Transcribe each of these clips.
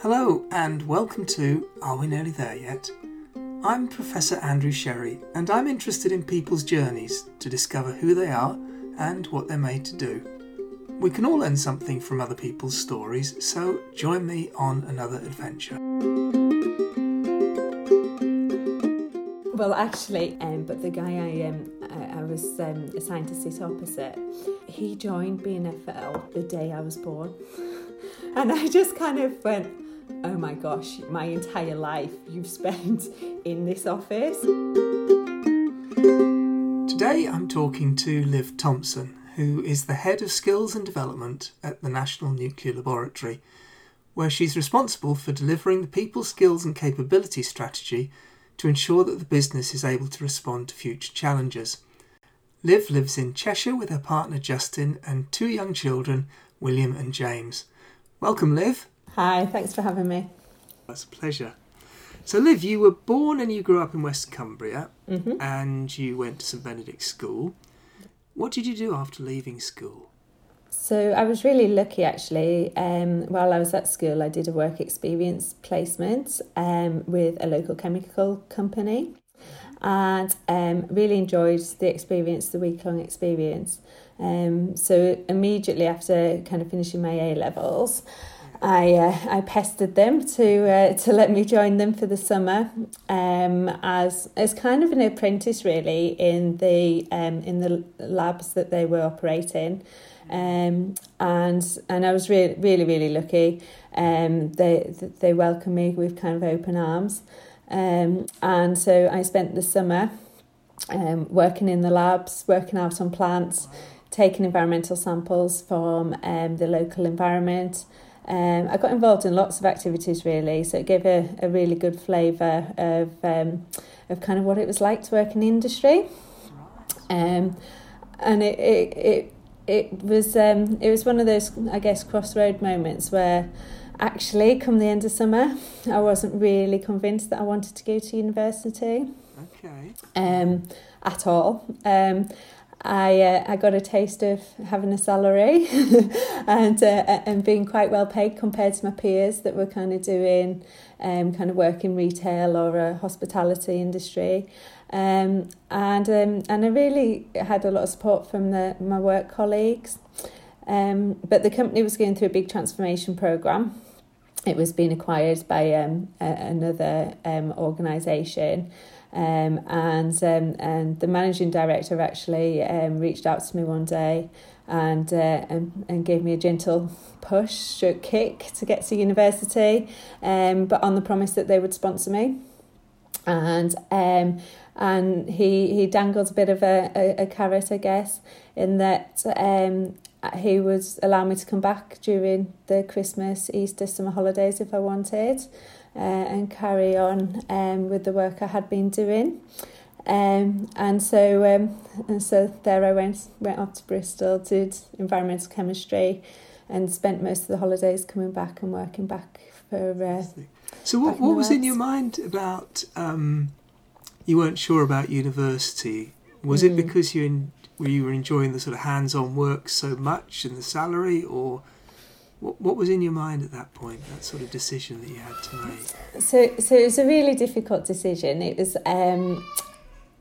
Hello, and welcome to Are We Nearly There Yet? I'm Professor Andrew Sherry, and I'm interested in people's journeys to discover who they are and what they're made to do. We can all learn something from other people's stories, so join me on another adventure. Well, actually, um, but the guy I um, was um, assigned to sit opposite, he joined BNFL the day I was born, and I just kind of went, "Oh my gosh, my entire life you've spent in this office." Today I'm talking to Liv Thompson, who is the head of skills and development at the National Nuclear Laboratory, where she's responsible for delivering the people skills and capability strategy to ensure that the business is able to respond to future challenges. Liv lives in Cheshire with her partner Justin and two young children, William and James. Welcome, Liv. Hi, thanks for having me. That's a pleasure. So, Liv, you were born and you grew up in West Cumbria hmm and you went to St Benedict's School. What did you do after leaving school? So I was really lucky actually. Um, while I was at school, I did a work experience placement um, with a local chemical company and um, really enjoyed the experience, the week long experience. Um, so immediately after kind of finishing my A levels, I uh, I pestered them to uh, to let me join them for the summer um, as as kind of an apprentice really in the um, in the labs that they were operating. Um, and and I was really really really lucky. Um, they they welcomed me with kind of open arms, um, and so I spent the summer um, working in the labs, working out on plants, taking environmental samples from um, the local environment. Um, I got involved in lots of activities really, so it gave a, a really good flavour of um, of kind of what it was like to work in industry. Um, and it, it, it it was um, it was one of those I guess crossroad moments where actually come the end of summer I wasn't really convinced that I wanted to go to university Okay. um, at all. Um, I uh, I got a taste of having a salary and uh, and being quite well paid compared to my peers that were kind of doing um, kind of work in retail or a hospitality industry. Um, and um, and I really had a lot of support from the my work colleagues. Um, but the company was going through a big transformation program. It was being acquired by um, a, another um, organisation. Um, and um, and the managing director actually um, reached out to me one day and, uh, and and gave me a gentle push, stroke kick to get to university, um, but on the promise that they would sponsor me. And um, and he he dangled a bit of a, a, a carrot, I guess, in that um, he would allow me to come back during the Christmas, Easter, summer holidays if I wanted uh, and carry on um, with the work I had been doing. Um, and so um, and so there I went went off to Bristol, did environmental chemistry, and spent most of the holidays coming back and working back for. Uh, So, what, what was in your mind about um, you weren't sure about university? Was it Mm. because you en- were you enjoying the sort of hands-on work so much and the salary, or what, what was in your mind at that point? That sort of decision that you had to make. So, so it was a really difficult decision. It was, um,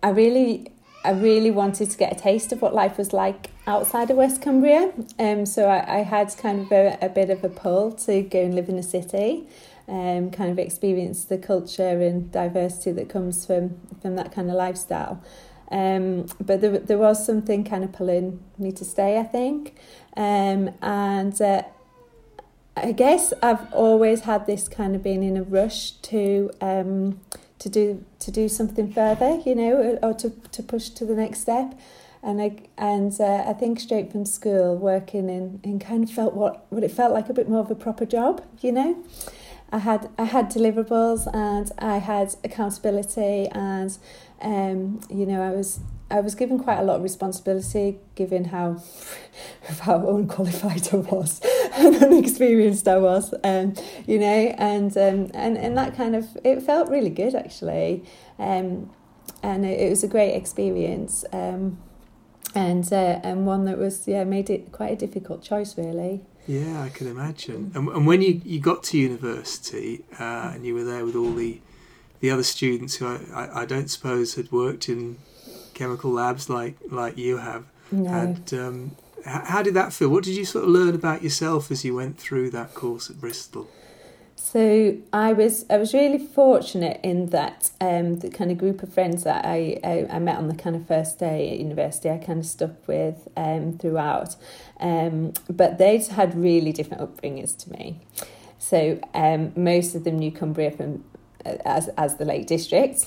I really, I really wanted to get a taste of what life was like outside of West Cumbria. Um, so I, I had kind of a, a bit of a pull to go and live in the city, um, kind of experience the culture and diversity that comes from from that kind of lifestyle. Um, but there, there was something kind of pulling me to stay, I think. Um, and uh, I guess I've always had this kind of being in a rush to um, to do to do something further, you know, or to, to push to the next step. And I and uh, I think straight from school, working in, in kind of felt what, what it felt like a bit more of a proper job, you know. I had I had deliverables and I had accountability and um, you know I was I was given quite a lot of responsibility given how how unqualified I was and unexperienced I was um, you know and um, and and that kind of it felt really good actually um, and it, it was a great experience um, and uh, and one that was yeah made it quite a difficult choice really. Yeah, I can imagine. And, and when you, you got to university uh, and you were there with all the the other students who I, I, I don't suppose had worked in chemical labs like like you have, No. had um, how did that feel? What did you sort of learn about yourself as you went through that course at Bristol? So I was I was really fortunate in that um, the kind of group of friends that I, I, I met on the kind of first day at university I kind of stuck with um, throughout, um, but they'd had really different upbringings to me. So um, most of them knew Cumbria from uh, as as the Lake District.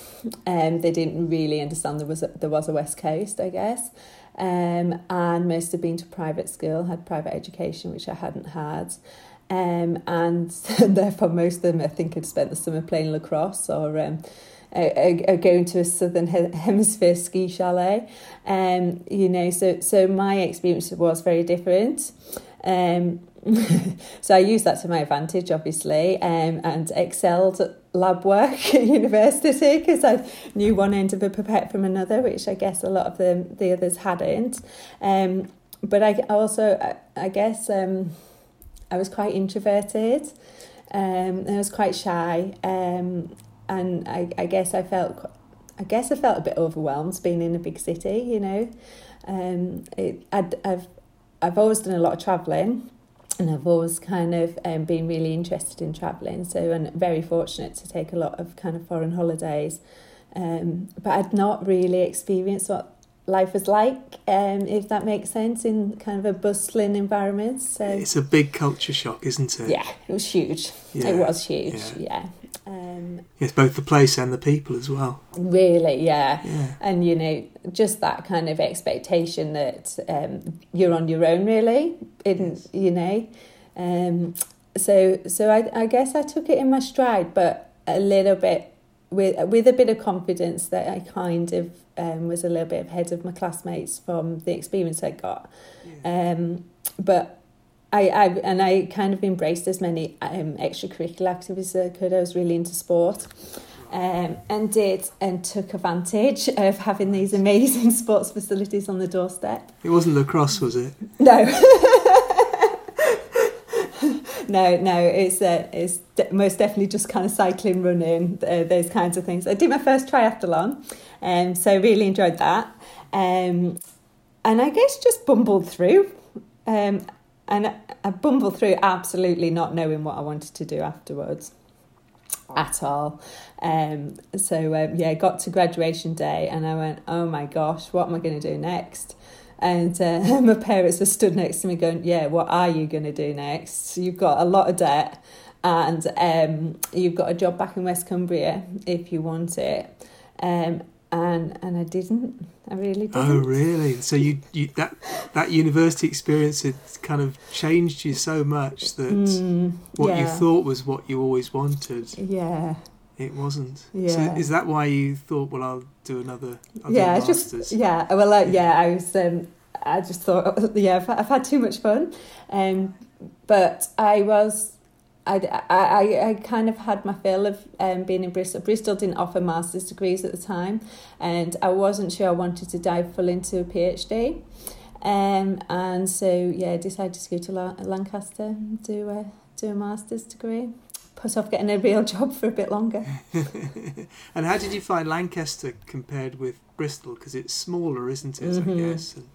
Um, they didn't really understand there was a, there was a West Coast, I guess. Um, and most had been to private school, had private education, which I hadn't had. Um, and therefore, most of them, I think, had spent the summer playing lacrosse or um, are, going to a southern hemisphere ski chalet. Um, you know, so so my experience was very different. Um, so I used that to my advantage, obviously, um, and excelled at lab work at university because I knew one end of a pipette from another, which I guess a lot of the the others hadn't. Um, but I also, I, I guess. Um, I was quite introverted um, and I was quite shy um, and I, I guess I felt I guess I felt a bit overwhelmed being in a big city you know? Um, it, I'd, I've I've always done a lot of travelling and I've always kind of um, been really interested in travelling so and very fortunate to take a lot of kind of foreign holidays. Um, but I'd not really experienced what life is like, um, if that makes sense, in kind of a bustling environment. So It's a big culture shock, isn't it? yeah, it was huge. Yeah, It was huge. yeah. Yeah. Um, Yes, both the place and the people as well. really, yeah. Yeah. And you know, just that kind of expectation that um, you're on your own, really, in Yes. you know. Um, so so I, I guess I took it in my stride, but a little bit with with a bit of confidence that I kind of um, was a little bit ahead of my classmates from the experience I got. Um, but I, I and I kind of embraced as many um, extracurricular activities as I could. I was really into sport. Um, and did and took advantage of having these amazing sports facilities on the doorstep. It wasn't lacrosse, was it? No. no, no, it's uh, it's de- most definitely just kind of cycling, running, uh, those kinds of things. I did my first triathlon, um, so really enjoyed that. Um, and I guess just bumbled through. Um, and I- I bumbled through absolutely not knowing what I wanted to do afterwards at all. Um, so um, yeah, got to graduation day and I went, oh my gosh, what am I going to do next? And uh, my parents were stood next to me going, yeah, what are you going to do next? You've got a lot of debt and um, you've got a job back in West Cumbria if you want it. Um, and and I didn't. I really didn't. Oh, really? So you, you that that university experience had kind of changed you so much that Mm, what you thought was what you always wanted, Yeah, it wasn't. Yeah. So is that why you thought, well, I'll do another? I'll yeah. do just yeah. Well, uh, yeah. I was. Um, I just thought, yeah, I've, I've had too much fun, um, but I was. I, I, I kind of had my fill of um, being in Bristol. Bristol didn't offer master's degrees at the time, and I wasn't sure I wanted to dive full into a PhD. Um, and so, yeah, I decided to go to La- Lancaster and do a, do a master's degree. Put off getting a real job for a bit longer. and how did you find Lancaster compared with Bristol? Because it's smaller, isn't it? I Mhm. guess and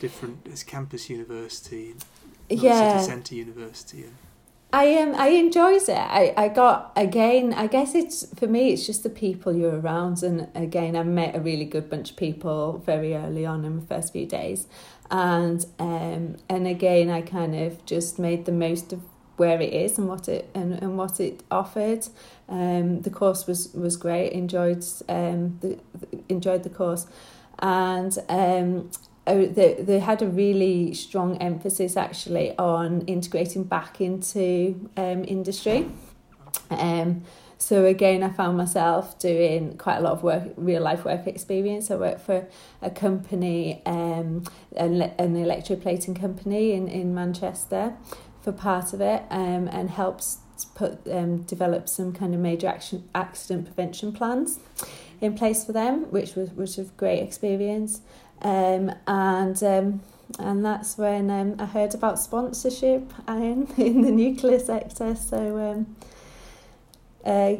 different. It's campus university, yeah. city centre university. And, I um I enjoyed it. I, I got again. I guess it's for me. It's just the people you're around, and again, I met a really good bunch of people very early on in the first few days, and um and again, I kind of just made the most of where it is and what it and, and what it offered. Um, the course was was great. Enjoyed um the, enjoyed the course, and um oh, they, they had a really strong emphasis actually on integrating back into um, industry. Um, so again, I found myself doing quite a lot of work, real life work experience. I worked for a company, um, an, an electroplating company in, in Manchester for part of it um, and helped put um, develop some kind of major action, accident prevention plans in place for them, which was, was a great experience. Um, and um, and that's when um, I heard about sponsorship in, in the nuclear sector. So um, uh,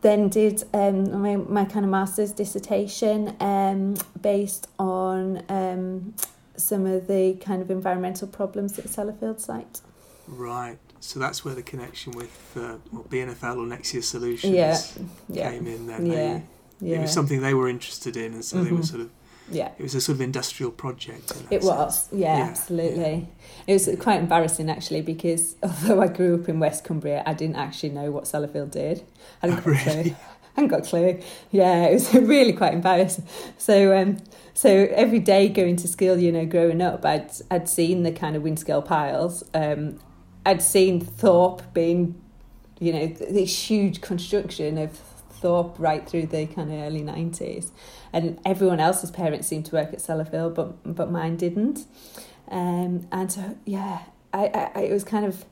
then did um, my, my kind of master's dissertation um, based on um, some of the kind of environmental problems at Sellafield site. Right. So that's where the connection with uh, well, BNFL or Nexia Solutions Yeah, yeah, came in. Then yeah, They, yeah. it was something they were interested in, and so they were Mhm. sort of. yeah. It was a sort of industrial project. It sense. was, yeah, Yeah, absolutely. It was quite embarrassing actually because although I grew up in West Cumbria, I didn't actually know what Sellafield did. I hadn't got a clue. Really? I hadn't got a clue. Yeah, it was really quite embarrassing. So, um, so every day going to school, you know, growing up, I'd I'd seen the kind of Windscale piles. Um, I'd seen THORP being, you know, this huge construction of THORP right through the kind of early nineties, and everyone else's parents seemed to work at Sellafield, but but mine didn't. Um, and so yeah, I, I, I it was kind of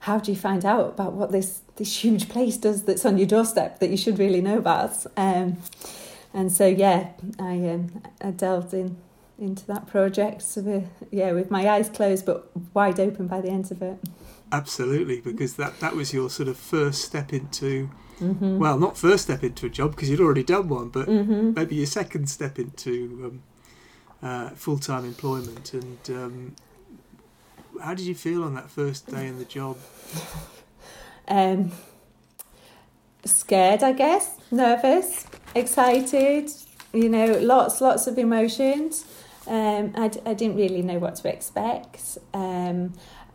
how do you find out about what this this huge place does that's on your doorstep that you should really know about? Um, and so yeah, I um, I delved in into that project so with, yeah with my eyes closed but wide open by the end of it. Absolutely, because that, that was your sort of first step into, Mm-hmm. well, not first step into a job because you'd already done one, but mm-hmm. maybe your second step into um, uh, full time employment. And um, how did you feel on that first day in the job? um, scared, I guess, nervous, excited, you know, lots, lots of emotions. Um, I, I didn't really know what to expect. Um,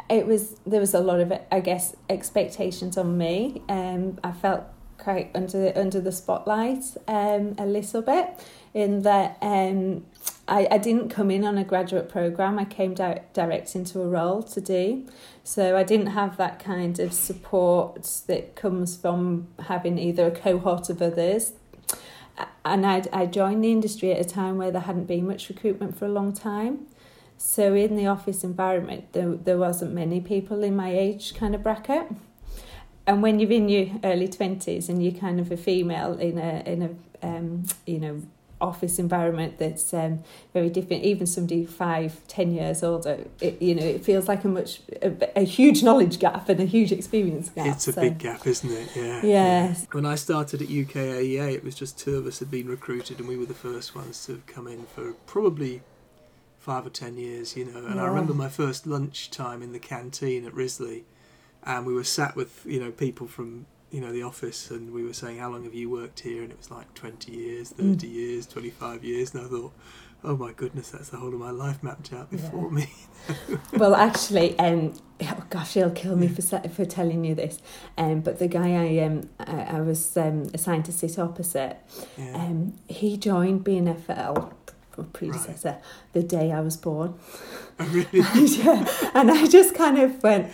it was there was a lot of I guess expectations on me. Um, I felt quite under under the spotlight um, a little bit in that um, I, I didn't come in on a graduate program. I came di- direct into a role to do. So I didn't have that kind of support that comes from having either a cohort of others. And I I joined the industry at a time where there hadn't been much recruitment for a long time. So in the office environment, there there wasn't many people in my age kind of bracket. And when you're in your early twenties and you're kind of a female in a in a um, you know office environment that's um, very different. Even somebody five, ten years older, it, you know, it feels like a much a, a huge knowledge gap and a huge experience gap. It's a so, big gap, isn't it? Yeah. Yes. When I started at UKAEA, it was just two of us had been recruited, and we were the first ones to have come in for probably five or ten years, you know. And I remember my first lunchtime in the canteen at Risley, and we were sat with you know people from you know the office, and we were saying, "How long have you worked here?" And it was like twenty years, Mm. thirty years, twenty-five years, and I thought. Oh my goodness, that's the whole of my life mapped out before me. Well, actually, um, oh gosh, he'll kill me for for telling you this. Um, but the guy I um I, I was um assigned to sit opposite, Yeah. um, he joined BNFL predecessor the day I was born. I really, yeah, and I just kind of went,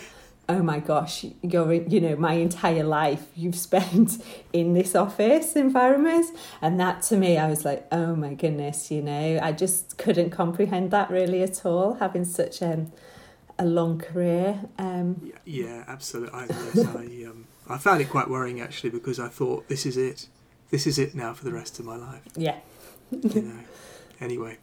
"Oh my gosh, you're you know my entire life you've spent in this office environment," and that to me, I was like, "Oh my goodness," you know, I just couldn't comprehend that really at all, having such um, a long career. Um, Yeah, yeah, absolutely. I, I, um, I found it quite worrying actually because I thought this is it, this is it now for the rest of my life. yeah, You know. anyway,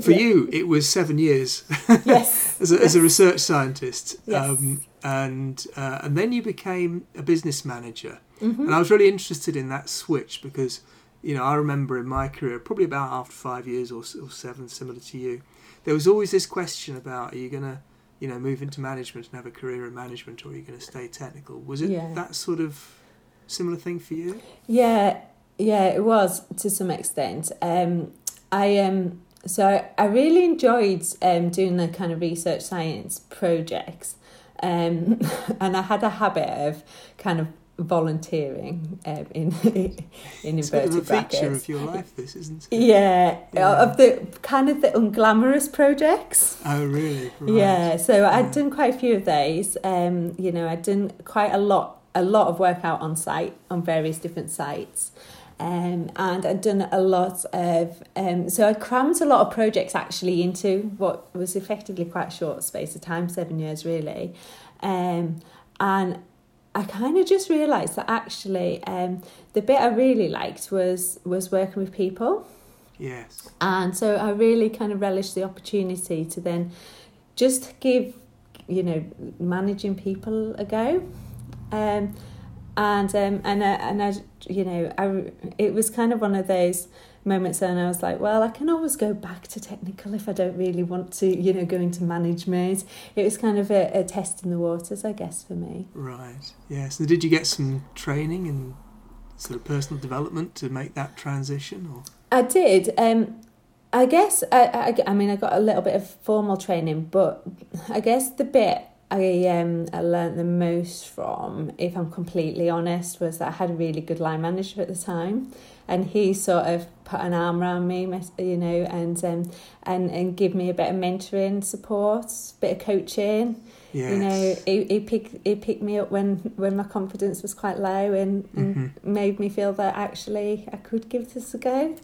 for Yeah. you, it was seven years yes, as a, as a research scientist, Yes. um, and uh, and then you became a business manager. Mhm. And I was really interested in that switch because, you know, I remember in my career, probably about after five years or, or seven, similar to you, there was always this question about are you going to, you know, move into management and have a career in management or are you going to stay technical? Was it Yeah. that sort of similar thing for you? Yeah, yeah, it was to some extent. Um, I um, so I, I really enjoyed um doing the kind of research science projects, um, and I had a habit of kind of volunteering um, in in It's inverted a feature of your life, this, isn't it? Yeah, Yeah. of the kind of the unglamorous projects. Oh, really? Right. Yeah, so I'd done quite a few of those. Um, you know, I'd done quite a lot, a lot of work out on site on various different sites. Um, and I'd done a lot of, um, so I crammed a lot of projects actually into what was effectively quite a short space of time, seven years really. Um, and I kind of just realised that actually um, the bit I really liked was was working with people. Yes. And so I really kind of relished the opportunity to then just give, you know, managing people a go. Um, and um, and I, and I, you know, I it was kind of one of those moments and I was like, well, I can always go back to technical if I don't really want to, you know, go into management. It was kind of a, a test in the waters, I guess, for me. Right. Yeah. So did you get some training and sort of personal development to make that transition, or? I did. Um, I guess I, I, I mean I got a little bit of formal training, but I guess the bit I um I learned the most from, if I'm completely honest, was that I had a really good line manager at the time, and he sort of put an arm around me, you know, and um and and give me a bit of mentoring support, a bit of coaching. Yes. You know, he, he picked he picked me up when when my confidence was quite low, and, and Mm-hmm. made me feel that actually I could give this a go.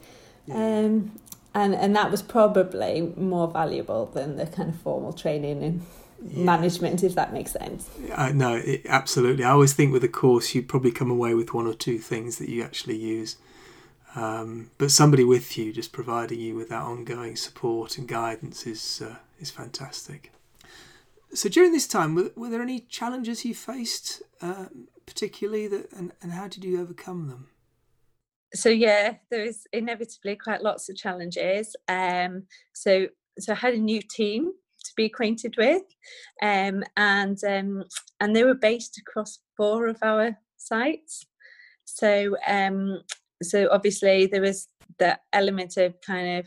Yeah. Um, and and that was probably more valuable than the kind of formal training and Yeah. management, if that makes sense. Uh, no, it, absolutely. I always think with a course, you probably come away with one or two things that you actually use. Um, but somebody with you, just providing you with that ongoing support and guidance, is uh, is fantastic. So during this time, were, were there any challenges you faced, uh, particularly, that, and, and how did you overcome them? So yeah, there was inevitably quite lots of challenges. Um, so so I had a new team to be acquainted with, um, and um, and they were based across four of our sites. So um, so obviously there was the element of kind of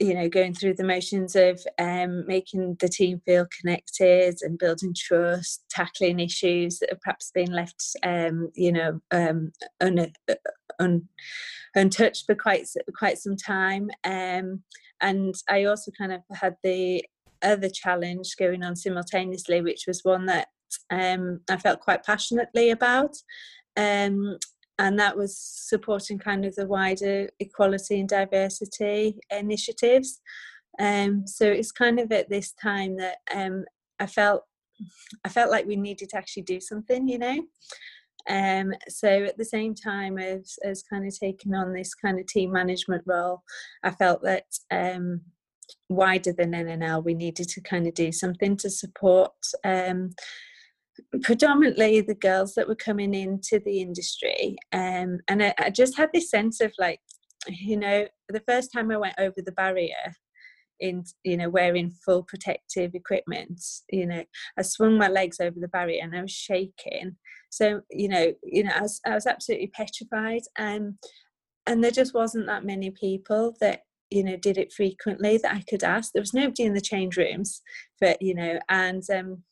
you know going through the motions of um, making the team feel connected and building trust tackling issues that have perhaps been left um, you know um, un, un, untouched for quite quite some time um, and i also kind of had the other challenge going on simultaneously which was one that um, i felt quite passionately about um, and that was supporting kind of the wider equality and diversity initiatives. Um, so it's kind of at this time that um, I felt I felt like we needed to actually do something, you know. Um, so at the same time as as kind of taking on this kind of team management role, I felt that um, wider than NNL, we needed to kind of do something to support um, predominantly the girls that were coming into the industry. Um, and I, I, just had this sense of like you know the first time i went over the barrier in you know wearing full protective equipment you know i swung my legs over the barrier and i was shaking. So you know you know i was, I was absolutely petrified um, and there just wasn't that many people that you know did it frequently that i could ask there was nobody in the change rooms but you know and um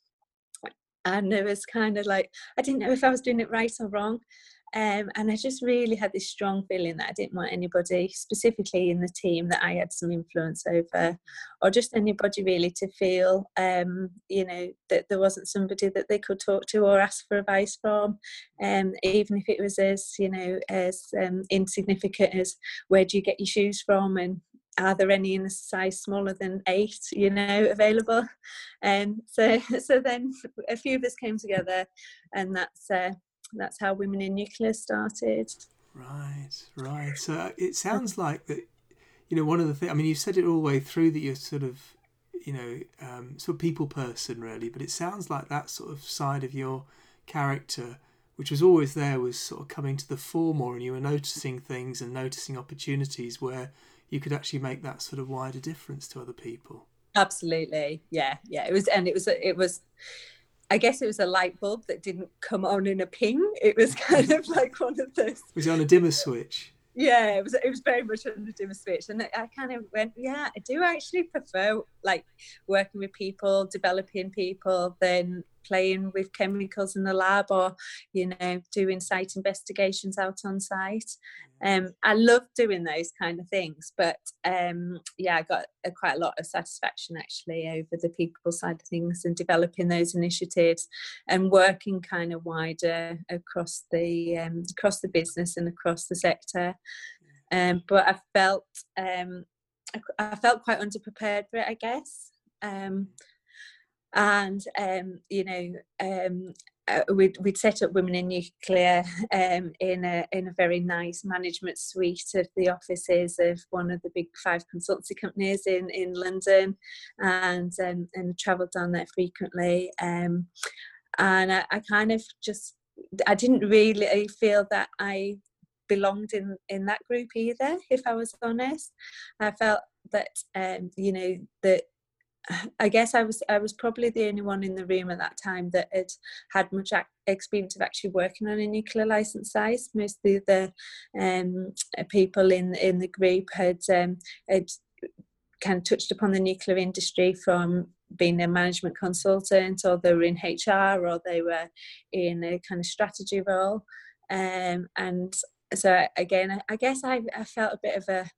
and it was kind of like I didn't know if I was doing it right or wrong. Um, and I just really had this strong feeling that I didn't want anybody, specifically in the team, that I had some influence over, or just anybody really to feel, um, you know, that there wasn't somebody that they could talk to or ask for advice from, um, even if it was as, you know, as um, insignificant as where do you get your shoes from and are there any in a size smaller than eight you know available? And um, so so then a few of us came together and that's uh, that's how women in nuclear started. Right right. So it sounds like that you know one of the things i mean you've said it all the way through that you're sort of you know um, sort of people person really but it sounds like that sort of side of your character which was always there was sort of coming to the fore more and you were noticing things and noticing opportunities where you could actually make that sort of wider difference to other people absolutely yeah yeah it was and it was it was I guess it was a light bulb that didn't come on in a ping. It was kind of like one of those. Was it on a dimmer switch? Yeah, it was. It was very much on a dimmer switch, and I kind of went, yeah, I do actually prefer like working with people, developing people, than playing with chemicals in the lab or you know doing site investigations out on site. Um i love doing those kind of things but um yeah i got a, quite a lot of satisfaction actually over the people side of things and developing those initiatives and working kind of wider across the um across the business and across the sector. Um but i felt um I, I felt quite underprepared for it i guess. Um and um, you know um, uh, we'd, we'd set up Women in Nuclear um, in a in a very nice management suite of the offices of one of the big five consultancy companies in in London, and um, and travelled down there frequently. Um, and I, I kind of just I didn't really feel that I belonged in in that group either. If I was honest, I felt that um, you know that I guess I was I was probably the only one in the room at that time that had had much experience of actually working on a nuclear license size. Most of the um, people in in the group had um, had kind of touched upon the nuclear industry from being a management consultant, or they were in HR, or they were in a kind of strategy role. Um, and so again, I guess I, I felt a bit of a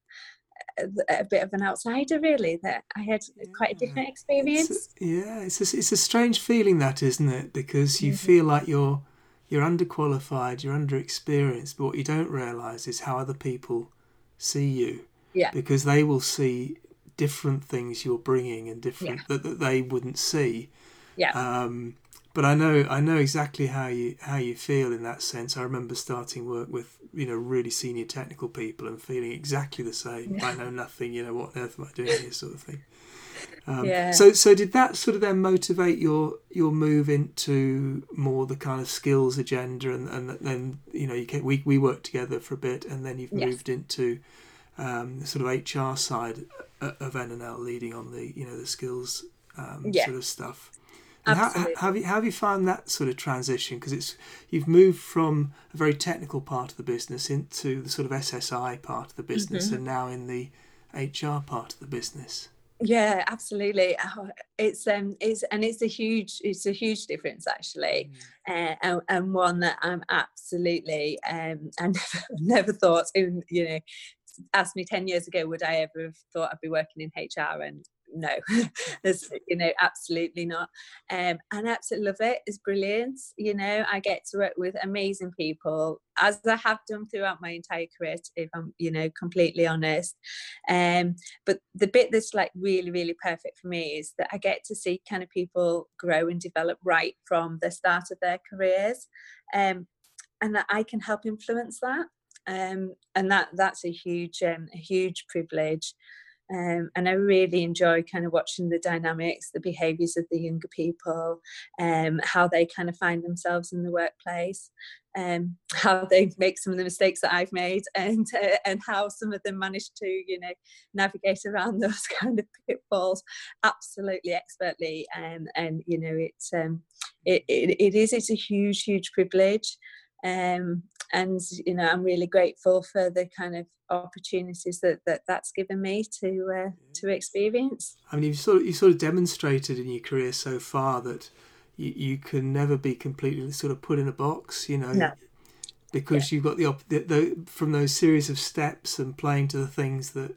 a bit of an outsider really that i had quite a different experience. It's a, yeah it's a, it's a strange feeling that isn't it? Because you mm-hmm. feel like you're you're underqualified you're underexperienced but what you don't realize is how other people see you. Yeah. Because they will see different things you're bringing and different yeah. that, that they wouldn't see. Yeah. Um but I know I know exactly how you how you feel in that sense. I remember starting work with you know really senior technical people and feeling exactly the same. Yeah. I know nothing. You know what on earth am I doing here, sort of thing. Um, yeah. So so did that sort of then motivate your your move into more the kind of skills agenda and and then you know you came, we we worked together for a bit and then you've yes. moved into um, sort of HR side of NNL leading on the you know the skills um, yeah. sort of stuff. How, have you have you found that sort of transition? Because it's you've moved from a very technical part of the business into the sort of SSI part of the business, mm-hmm. and now in the HR part of the business. Yeah, absolutely. Oh, it's um, it's and it's a huge, it's a huge difference actually, mm. uh, and, and, one that I'm absolutely um, I never, never thought in you know asked me 10 years ago would i ever have thought i'd be working in hr and no you know absolutely not. Um and I absolutely love it it's brilliant you know i get to work with amazing people as i have done throughout my entire career if i'm you know completely honest. Um but the bit that's like really really perfect for me is that i get to see kind of people grow and develop right from the start of their careers um and that i can help influence that. Um and that that's a huge um, a huge privilege um, and I really enjoy kind of watching the dynamics, the behaviours of the younger people, um, how they kind of find themselves in the workplace, um, how they make some of the mistakes that I've made, and uh, and how some of them manage to you know navigate around those kind of pitfalls absolutely expertly. and and you know it's um, it, it, it is it's a huge huge privilege. Um, and you know i'm really grateful for the kind of opportunities that, that that's given me to uh, to experience i mean you sort of you sort of demonstrated in your career so far that you, you can never be completely sort of put in a box you know no. because yeah. you've got the, the, the from those series of steps and playing to the things that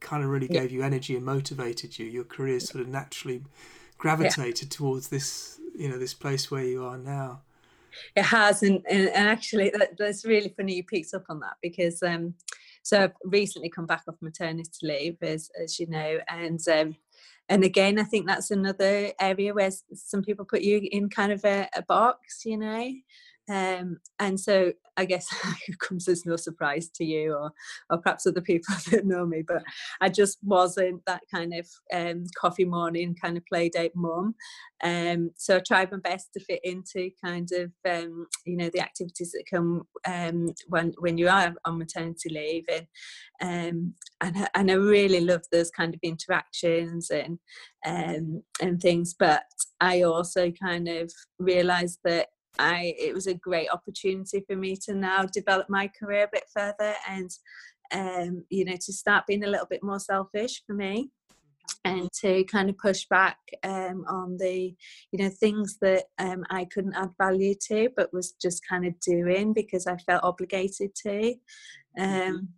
kind of really gave yeah. you energy and motivated you your career sort of naturally gravitated yeah. towards this you know this place where you are now it has and, and, and actually that, that's really funny you picked up on that because um so I've recently come back off maternity leave as as you know and um and again i think that's another area where some people put you in kind of a, a box you know? Um, and so I guess it comes as no surprise to you or, or perhaps other people that know me, but I just wasn't that kind of um, coffee morning kind of play date mum. Um, so I tried my best to fit into kind of, um, you know, the activities that come um, when, when you are on maternity leave. And, um, and, and I really love those kind of interactions and, um, and things. But I also kind of realized that I it was a great opportunity for me to now develop my career a bit further and um, you know to start being a little bit more selfish for me mm-hmm. and to kind of push back um, on the you know things that um, I couldn't add value to but was just kind of doing because I felt obligated to mm-hmm. um,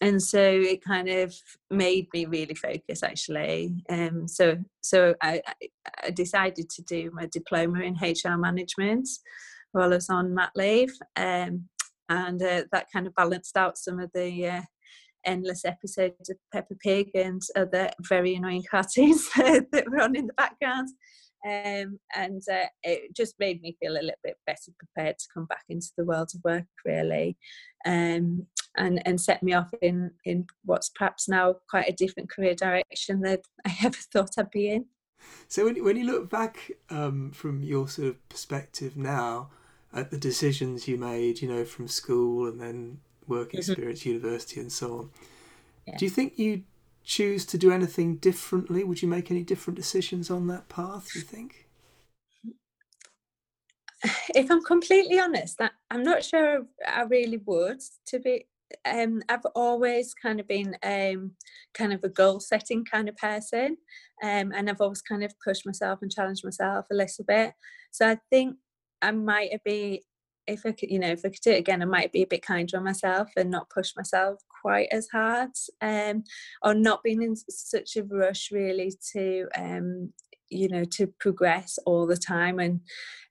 and so it kind of made me really focus actually. Um, so so I, I, decided to do my diploma in hr management while i was on mat leave um, and uh, that kind of balanced out some of the uh, endless episodes of peppa pig and other very annoying cartoons that were on in the background. Um, and uh, it just made me feel a little bit better prepared to come back into the world of work, really, um, and and set me off in in what's perhaps now quite a different career direction that I ever thought I'd be in. So when when you look back um, from your sort of perspective now at the decisions you made, you know, from school and then work mm-hmm. experience, mm-hmm. university, and so on, yeah. do you think you choose to do anything differently? Would you make any different decisions on that path? Do you think? If I'm completely honest, I'm not sure I really would. To be, um, I've always kind of been um, kind of a goal setting kind of person, um, and I've always kind of pushed myself and challenged myself a little bit. So I think I might be if I could, you know, if I could do it again, I might be a bit kinder on myself and not push myself quite as hard, um, or not being in such a rush really to, um, you know, to progress all the time and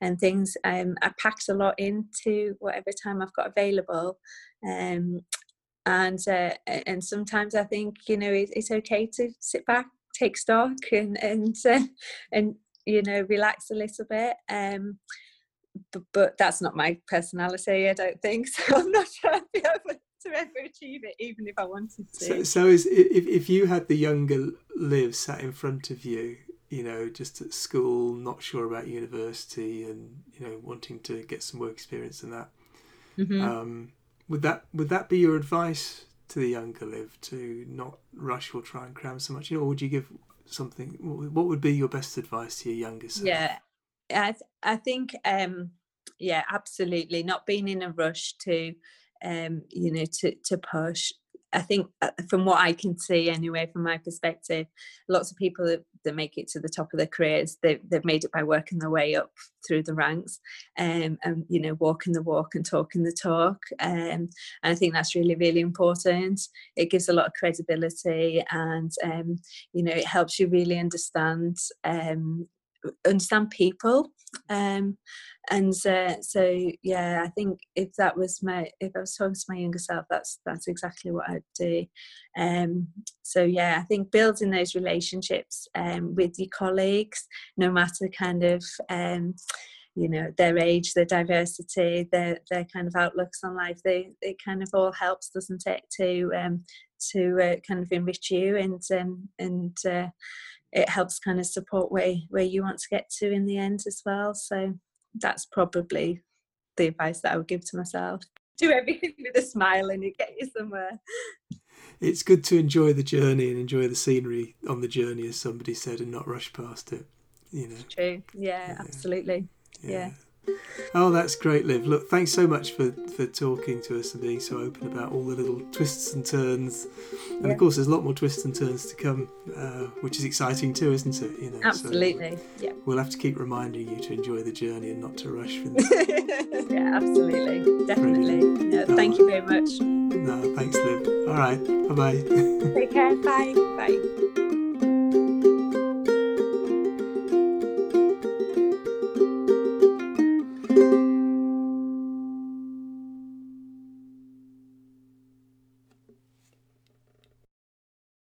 and things. Um, I packed a lot into whatever time I've got available, um, and uh, and sometimes I think you know it, it's okay to sit back, take stock, and and uh, and you know relax a little bit. Um, but, but that's not my personality. I don't think so. I'm not sure I'd be able to ever achieve it, even if I wanted to. So, so is if if you had the younger Liv sat in front of you, you know, just at school, not sure about university, and you know, wanting to get some work experience and that, mm-hmm. um, would that would that be your advice to the younger Liv to not rush or try and cram so much? You know, or would you give something? What would be your best advice to your younger self? Yeah, I th- I think um, yeah, absolutely. Not being in a rush to um, you know to to push. I think uh, from what I can see anyway, from my perspective, lots of people that, that make it to the top of their careers, they, they've made it by working their way up through the ranks um, and, you know, walking the walk and talking the talk. Um, and I think that's really, really important. It gives a lot of credibility and, um, you know, it helps you really understand um, understand people um, and uh, so yeah i think if that was my if i was talking to my younger self that's that's exactly what i'd do. Um, so yeah i think building those relationships um, with your colleagues no matter kind of um, you know their age their diversity their their kind of outlooks on life they it kind of all helps doesn't it to um to uh, kind of enrich you and um and uh, it helps kind of support where where you want to get to in the end as well. So that's probably the advice that i would give to myself do everything with a smile and you get you somewhere it's good to enjoy the journey and enjoy the scenery on the journey as somebody said and not rush past it you know true yeah, yeah. absolutely yeah. yeah. Oh, that's great, Liv. Look, thanks so much for, for talking to us and being so open about all the little twists and turns. And yeah. of course, there's a lot more twists and turns to come, uh, which is exciting too, isn't it? You know, absolutely. So yeah. We'll have to keep reminding you to enjoy the journey and not to rush. yeah, absolutely, definitely. No, thank you very much. No, thanks, Liv. All right, bye bye. Take care. Bye. Bye.